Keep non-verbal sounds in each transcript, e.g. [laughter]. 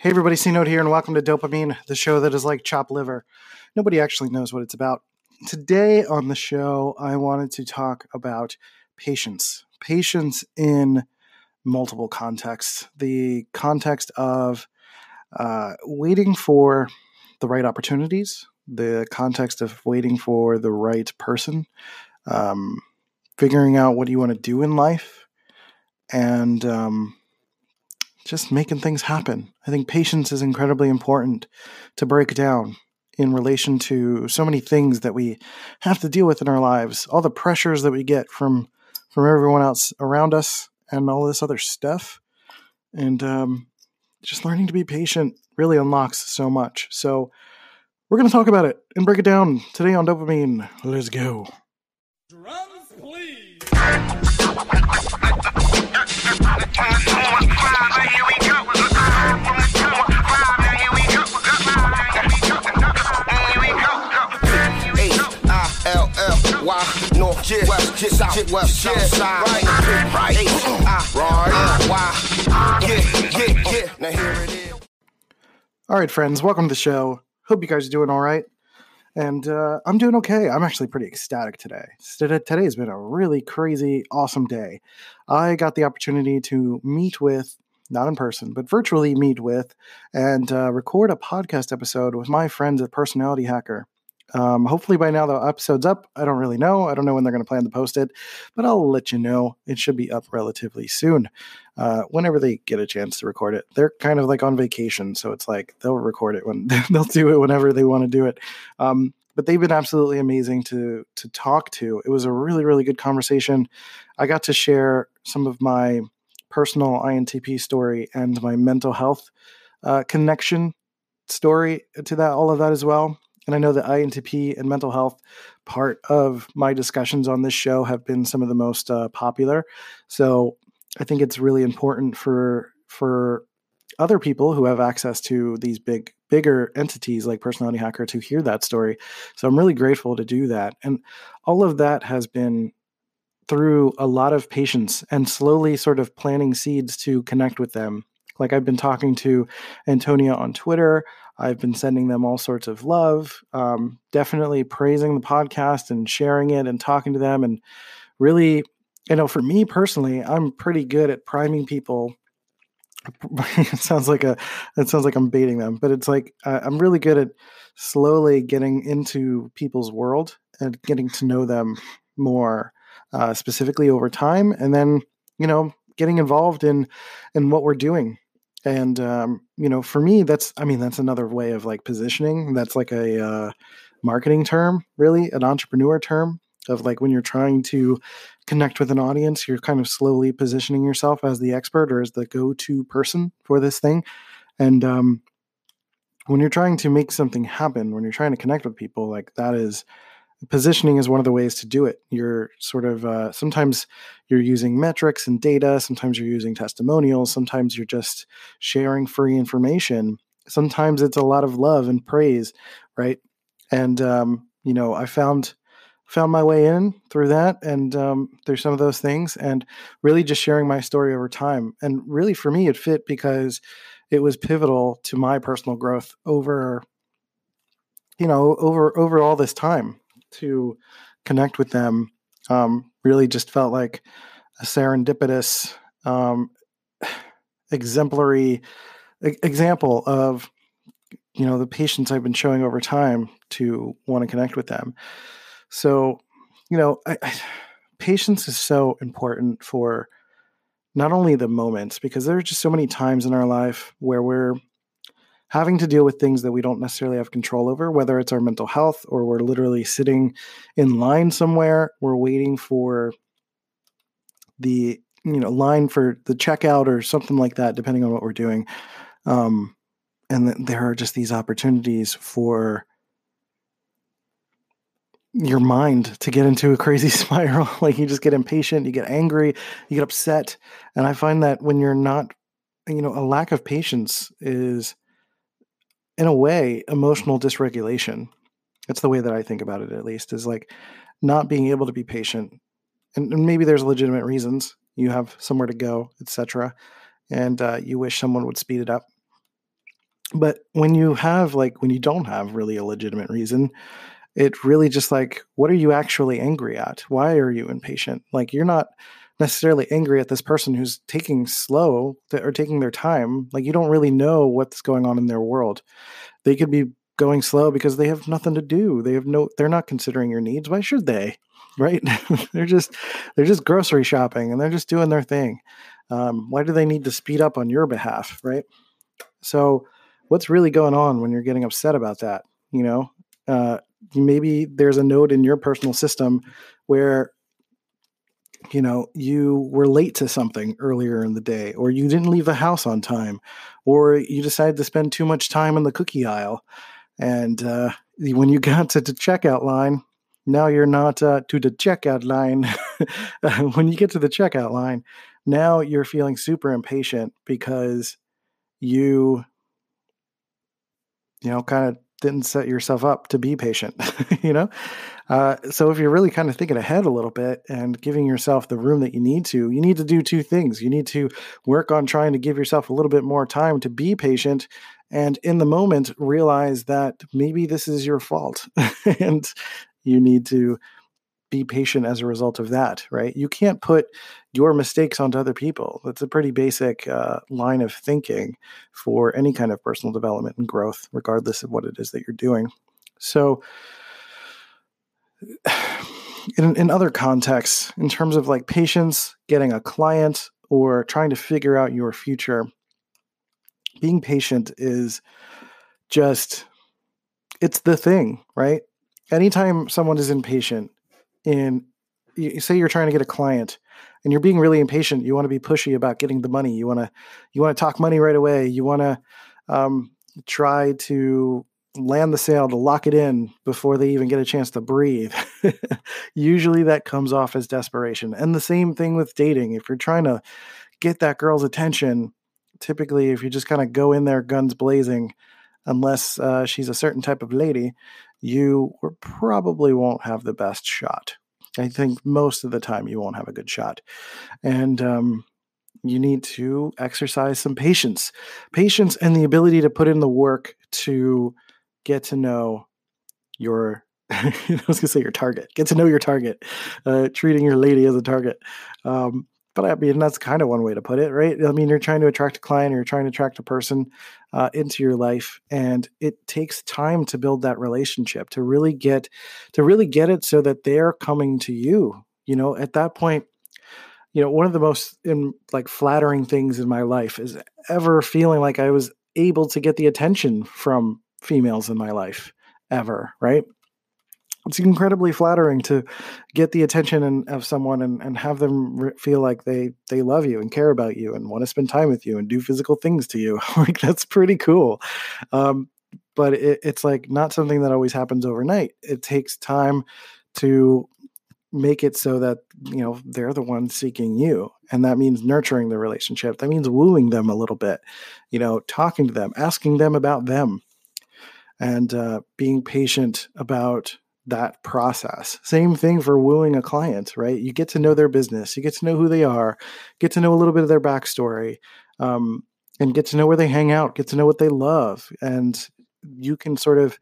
Hey everybody, C Note here, and welcome to Dopamine, the show that is like chopped liver. Nobody actually knows what it's about. Today on the show, I wanted to talk about patience. Patience in multiple contexts. The context of uh, waiting for the right opportunities, the context of waiting for the right person, um, figuring out what you want to do in life, and um, just making things happen. I think patience is incredibly important to break down in relation to so many things that we have to deal with in our lives, all the pressures that we get from from everyone else around us, and all this other stuff. And um, just learning to be patient really unlocks so much. So we're going to talk about it and break it down today on dopamine. Let's go. Drums, please. South, west, south side, right, right, right, why, yeah, yeah, yeah. Now here it is. All right, friends, welcome to the show. Hope you guys are doing all right. And uh, I'm doing okay. I'm actually pretty ecstatic today. Today's been a really crazy, awesome day. I got the opportunity to meet with, not in person, but virtually meet with, and uh, record a podcast episode with my friends at Personality Hacker. Um, hopefully by now the episode's up. I don't really know. I don't know when they're going to plan to post it, but I'll let you know. It should be up relatively soon, uh, whenever they get a chance to record it. They're kind of like on vacation, so it's like they'll record it when [laughs] they'll do it whenever they want to do it. Um, but they've been absolutely amazing to to talk to. It was a really really good conversation. I got to share some of my personal INTP story and my mental health uh, connection story to that all of that as well and I know that INTP and mental health part of my discussions on this show have been some of the most uh, popular. So I think it's really important for for other people who have access to these big bigger entities like personality hacker to hear that story so i'm really grateful to do that and all of that has been through a lot of patience and slowly sort of planting seeds to connect with them like I've been talking to Antonia on Twitter. I've been sending them all sorts of love, um, definitely praising the podcast and sharing it and talking to them. And really, you know, for me personally, I'm pretty good at priming people. [laughs] it sounds like a, it sounds like I'm baiting them, but it's like uh, I'm really good at slowly getting into people's world and getting to know them more uh, specifically over time, and then you know getting involved in in what we're doing and um, you know for me that's i mean that's another way of like positioning. That's like a uh, marketing term really an entrepreneur term of like when you're trying to connect with an audience you're kind of slowly positioning yourself as the expert or as the go-to person for this thing. And um, when you're trying to make something happen when you're trying to connect with people like that is positioning is one of the ways to do it. You're sort of uh, sometimes you're using metrics and data, sometimes you're using testimonials, sometimes you're just sharing free information. Sometimes it's a lot of love and praise, right? And um, you know, I found found my way in through that and um, through some of those things, and really just sharing my story over time. And really, for me, it fit because it was pivotal to my personal growth over you know over over all this time to connect with them um, really just felt like a serendipitous, um, [sighs] exemplary example of you know the patience I've been showing over time to want to connect with them. So, you know, I, I, patience is so important for not only the moments because there are just so many times in our life where we're having to deal with things that we don't necessarily have control over, whether it's our mental health or we're literally sitting in line somewhere, we're waiting for the you know line for the checkout or something like that, depending on what we're doing. Um, and th- there are just these opportunities for your mind to get into a crazy [laughs] spiral. like you just get impatient, you get angry, you get upset. And I find that when you're not, you know, a lack of patience is in a way, emotional dysregulation. That's the way that I think about it, at least, is like not being able to be patient. And, and maybe there's legitimate reasons. You have somewhere to go, etc., and uh, you wish someone would speed it up. But when you have, like, when you don't have really a legitimate reason, it really just like, what are you actually angry at? Why are you impatient? Like, you're not necessarily angry at this person who's taking slow or taking their time. Like, you don't really know what's going on in their world. They could be going slow because they have nothing to do. They have no, they're not considering your needs. Why should they? [laughs] Right? [laughs] they're just, they're just grocery shopping and they're just doing their thing. Um, why do they need to speed up on your behalf? Right? So, what's really going on when you're getting upset about that? You know, uh, maybe there's a node in your personal system where you know you were late to something earlier in the day or you didn't leave the house on time or you decided to spend too much time in the cookie aisle. And uh, when you [laughs] got to the checkout line now you're not uh, to the checkout line. [laughs] When you get to the checkout line now you're feeling super impatient because you you know kind of didn't set yourself up to be patient [laughs] you know? Uh, so if you're really kind of thinking ahead a little bit and giving yourself the room that you need to you need to do two things. You need to work on trying to give yourself a little bit more time to be patient and in the moment realize that maybe this is your fault [laughs] and you need to be patient as a result of that, right? You can't put your mistakes onto other people. That's a pretty basic uh, line of thinking for any kind of personal development and growth, regardless of what it is that you're doing. So, [sighs] in, in other contexts, in terms of like patience, getting a client, or trying to figure out your future, being patient is just, it's the thing, right? Anytime someone is impatient, in you say you're trying to get a client and you're being really impatient you want to be pushy about getting the money you want to you want to talk money right away you want to um, try to land the sale to lock it in before they even get a chance to breathe. [laughs] Usually that comes off as desperation. And the same thing with dating. If you're trying to get that girl's attention typically if you just kind of go in there guns blazing unless uh, she's a certain type of lady you probably won't have the best shot. I think most of the time you won't have a good shot. And um, you need to exercise some patience. Patience and the ability to put in the work to get to know your [laughs] I was gonna say your target. Get to know your target. Uh, treating your lady as a target. Um, but I mean, that's kind of one way to put it, right? I mean, you're trying to attract a client or you're trying to attract a person uh, into your life, and it takes time to build that relationship to really get to really get it so that they're coming to you. You know, at that point, you know, one of the most in like flattering things in my life is ever feeling like I was able to get the attention from females in my life ever, right? It's incredibly flattering to get the attention and, of someone and, and have them re- feel like they they love you and care about you and want to spend time with you and do physical things to you. [laughs] Like that's pretty cool. Um, but it, it's like not something that always happens overnight. It takes time to make it so that you know they're the ones seeking you and that means nurturing the relationship. That means wooing them a little bit you know talking to them asking them about them and uh, being patient about that process. Same thing for wooing a client, right? You get to know their business, you get to know who they are, get to know a little bit of their backstory, um, and get to know where they hang out, get to know what they love. And you can sort of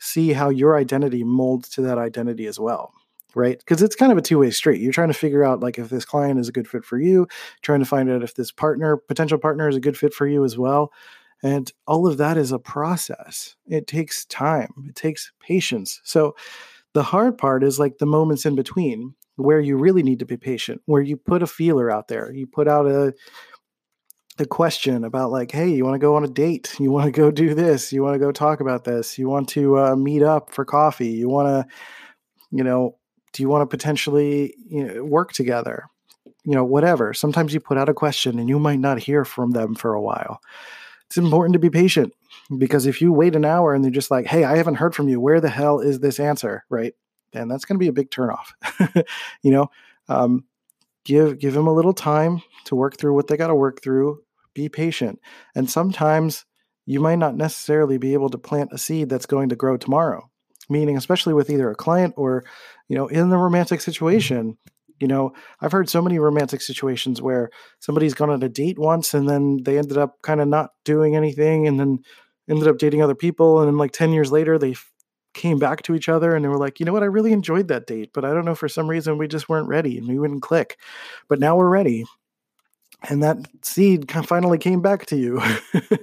see how your identity molds to that identity as well right because it's kind of a two-way street you're trying to figure out like if this client is a good fit for you trying to find out if this partner potential partner is a good fit for you as well and all of that is a process. It takes time, it takes patience. So the hard part is like the moments in between where you really need to be patient, where you put a feeler out there, you put out a the question about like, hey, you want to go on a date? You want to go do this? You want to go talk about this? You want to uh, meet up for coffee? You want to, you know, do you want to potentially you know, work together? You know, whatever. Sometimes you put out a question and you might not hear from them for a while it's important to be patient because if you wait an hour and they're just like, hey, I haven't heard from you, where the hell is this answer? Right. And that's going to be a big turnoff. [laughs] you know, um, give give them a little time to work through what they got to work through. Be patient, and sometimes you might not necessarily be able to plant a seed that's going to grow tomorrow. Meaning, especially with either a client or, you know, in the romantic situation, you know, I've heard so many romantic situations where somebody's gone on a date once and then they ended up kind of not doing anything and then ended up dating other people and then like 10 years later they came back to each other and they were like, you know what, I really enjoyed that date, but I don't know for some reason we just weren't ready and we wouldn't click. But now we're ready. And that seed finally came back to you.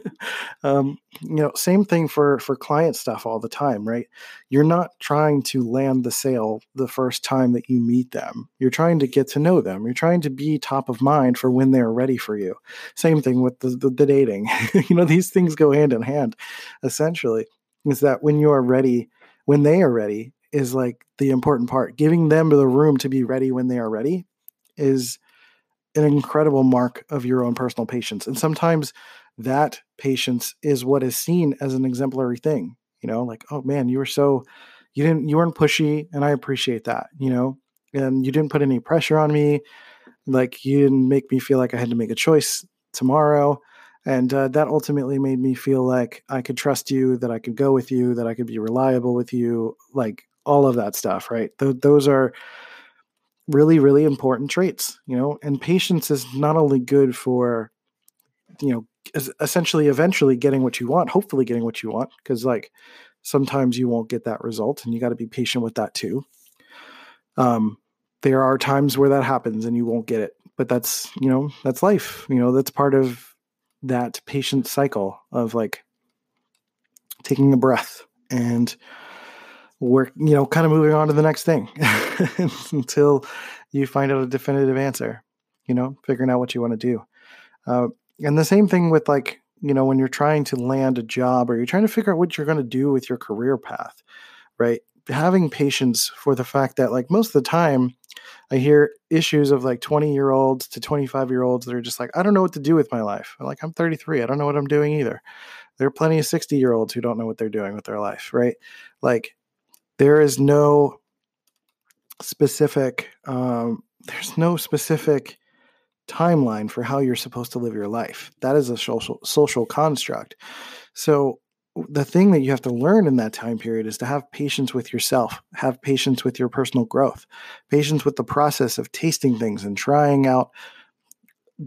[laughs] um, you know, same thing for for client stuff all the time, right? You're not trying to land the sale the first time that you meet them. You're trying to get to know them. You're trying to be top of mind for when they're ready for you. Same thing with the, the, the dating. [laughs] you know, these things go hand in hand. Essentially, is that when you are ready when they are ready is like the important part. Giving them the room to be ready when they are ready is an incredible mark of your own personal patience. And sometimes that patience is what is seen as an exemplary thing. You know, like, oh man, you were so you didn't you weren't pushy and I appreciate that, you know, and you didn't put any pressure on me. Like you didn't make me feel like I had to make a choice tomorrow and uh, that ultimately made me feel like I could trust you, that I could go with you, that I could be reliable with you, like all of that stuff, right? Th- those are really, really important traits, you know. And patience is not only good for, you know, essentially eventually getting what you want, hopefully getting what you want, because like sometimes you won't get that result, and you got to be patient with that too. Um, there are times where that happens and you won't get it, but that's you know that's life. You know that's part of that patient cycle of like taking a breath and work, you know, kind of moving on to the next thing [laughs] until you find out a definitive answer, you know, figuring out what you want to do. Uh, and the same thing with like, you know, when you're trying to land a job or you're trying to figure out what you're going to do with your career path, right? Having patience for the fact that, like, most of the time, I hear issues of like 20 year olds to 25 year olds that are just like, I don't know what to do with my life. Like, I'm 33. I don't know what I'm doing either. There are plenty of 60 year olds who don't know what they're doing with their life, right? Like, there is no specific, um, there's no specific timeline for how you're supposed to live your life. That is a social social construct. So the thing that you have to learn in that time period is to have patience with yourself, have patience with your personal growth, patience with the process of tasting things and trying out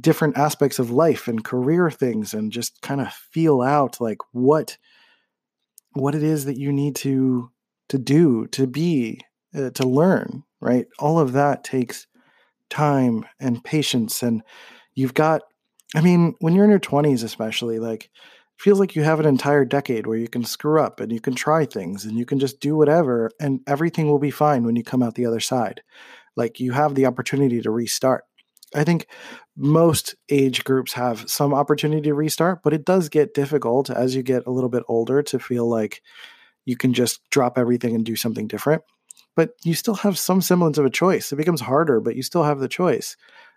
different aspects of life and career things and just kind of feel out like what what it is that you need to to do, to be, uh, to learn, right? All of that takes time and patience and you've got I mean, when you're in your 20s especially like it feels like you have an entire decade where you can screw up and you can try things and you can just do whatever and everything will be fine when you come out the other side. Like you have the opportunity to restart. I think most age groups have some opportunity to restart, but it does get difficult as you get a little bit older to feel like you can just drop everything and do something different. But you still have some semblance of a choice. It becomes harder, but you still have the choice,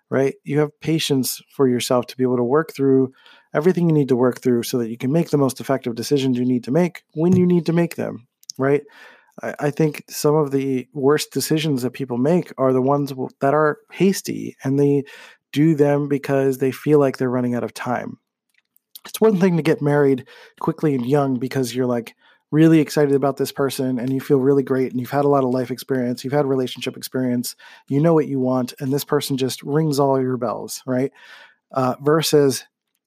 right? You have patience for yourself to be able to work through everything you need to work through so that you can make the most effective decisions you need to make when you need to make them, right? I, think some of the worst decisions that people make are the ones that are hasty and they do them because they feel like they're running out of time. It's one thing to get married quickly and young because you're like really excited about this person and you feel really great and you've had a lot of life experience, you've had relationship experience, you know what you want, and this person just rings all your bells, right? Uh, versus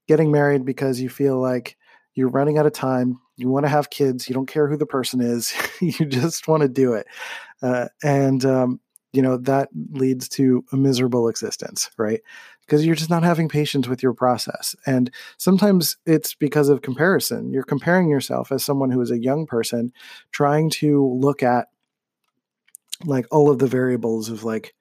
getting married because you feel like you're running out of time. You want to have kids. You don't care who the person is. [laughs] you just want to do it. Uh, and, um, you know, that leads to a miserable existence, right? Because you're just not having patience with your process. And sometimes it's because of comparison. You're comparing yourself as someone who is a young person, trying to look at like all of the variables of like,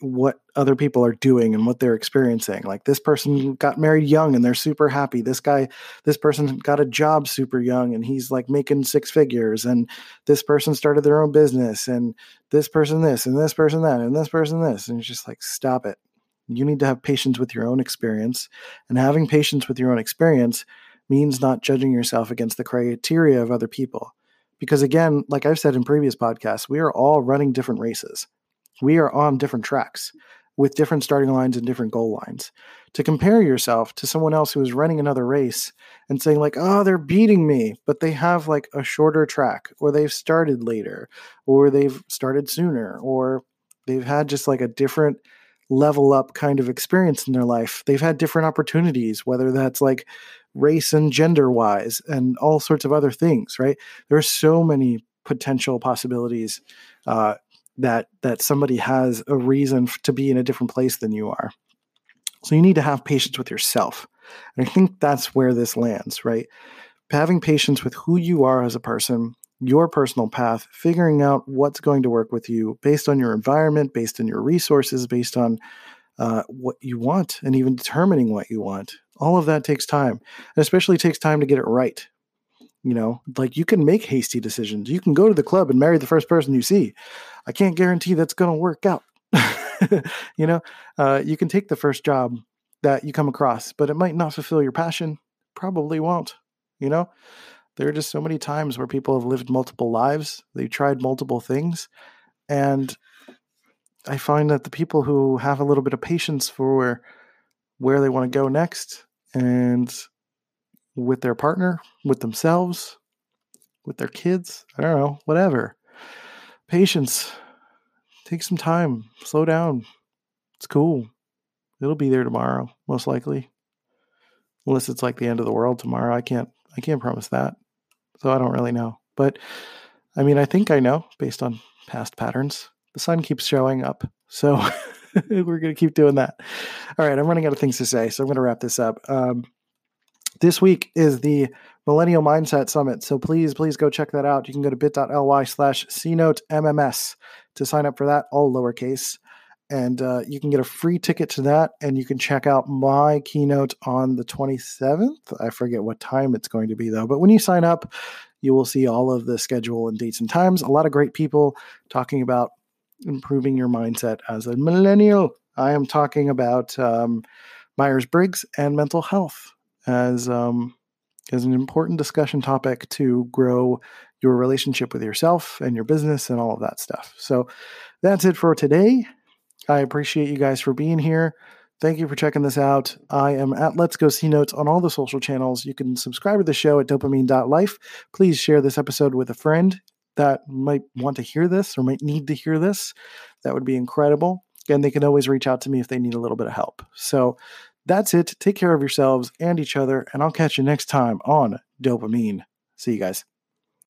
what other people are doing and what they're experiencing. Like this person got married young and they're super happy. This guy, this person got a job super young and he's like making six figures. And this person started their own business and this person this and this person that and this person this. And it's just like, stop it. You need to have patience with your own experience. And having patience with your own experience means not judging yourself against the criteria of other people. Because again, like I've said in previous podcasts, we are all running different races we are on different tracks with different starting lines and different goal lines. To compare yourself to someone else who is running another race and saying, like, oh, they're beating me, but they have like a shorter track, or they've started later, or they've started sooner, or they've had just like a different level up kind of experience in their life. They've had different opportunities, whether that's like race and gender wise and all sorts of other things, right? There are so many potential possibilities uh, that that somebody has a reason to be in a different place than you are. So you need to have patience with yourself. And I think that's where this lands, right? Having patience with who you are as a person, your personal path, figuring out what's going to work with you based on your environment, based on your resources, based on uh, what you want, and even determining what you want. All of that takes time, and especially takes time to get it right. You know, like you can make hasty decisions. You can go to the club and marry the first person you see. I can't guarantee that's going to work out. [laughs] you know, uh, you can take the first job that you come across, but it might not fulfill your passion. Probably won't. You know, there are just so many times where people have lived multiple lives, they've tried multiple things. And I find that the people who have a little bit of patience for where, they want to go next and with their partner, with themselves, with their kids, I don't know, whatever. Patience take some time, slow down. It's cool. It'll be there tomorrow, most likely. Unless it's like the end of the world tomorrow. I can't I can't promise that. So I don't really know. But I mean, I think I know based on past patterns. The sun keeps showing up. So [laughs] we're going to keep doing that. All right, I'm running out of things to say, so I'm going to wrap this up. Um, this week is the Millennial Mindset Summit. So please, please go check that out. You can go to bit.ly slash MMS to sign up for that, all lowercase. And uh, you can get a free ticket to that, and you can check out my keynote on the 27th. I forget what time it's going to be, though. But when you sign up, you will see all of the schedule and dates and times. A lot of great people talking about improving your mindset as a millennial. I am talking about um, Myers Briggs and mental health as um, as an important discussion topic to grow your relationship with yourself and your business and all of that stuff. So that's it for today. I appreciate you guys for being here. Thank you for checking this out. I am at Let's Go See Notes on all the social channels. You can subscribe to the show at dopamine.life. Please share this episode with a friend that might want to hear this or might need to hear this. That would be incredible. And they can always reach out to me if they need a little bit of help. So that's it. Take care of yourselves and each other, and I'll catch you next time on Dopamine. See you guys.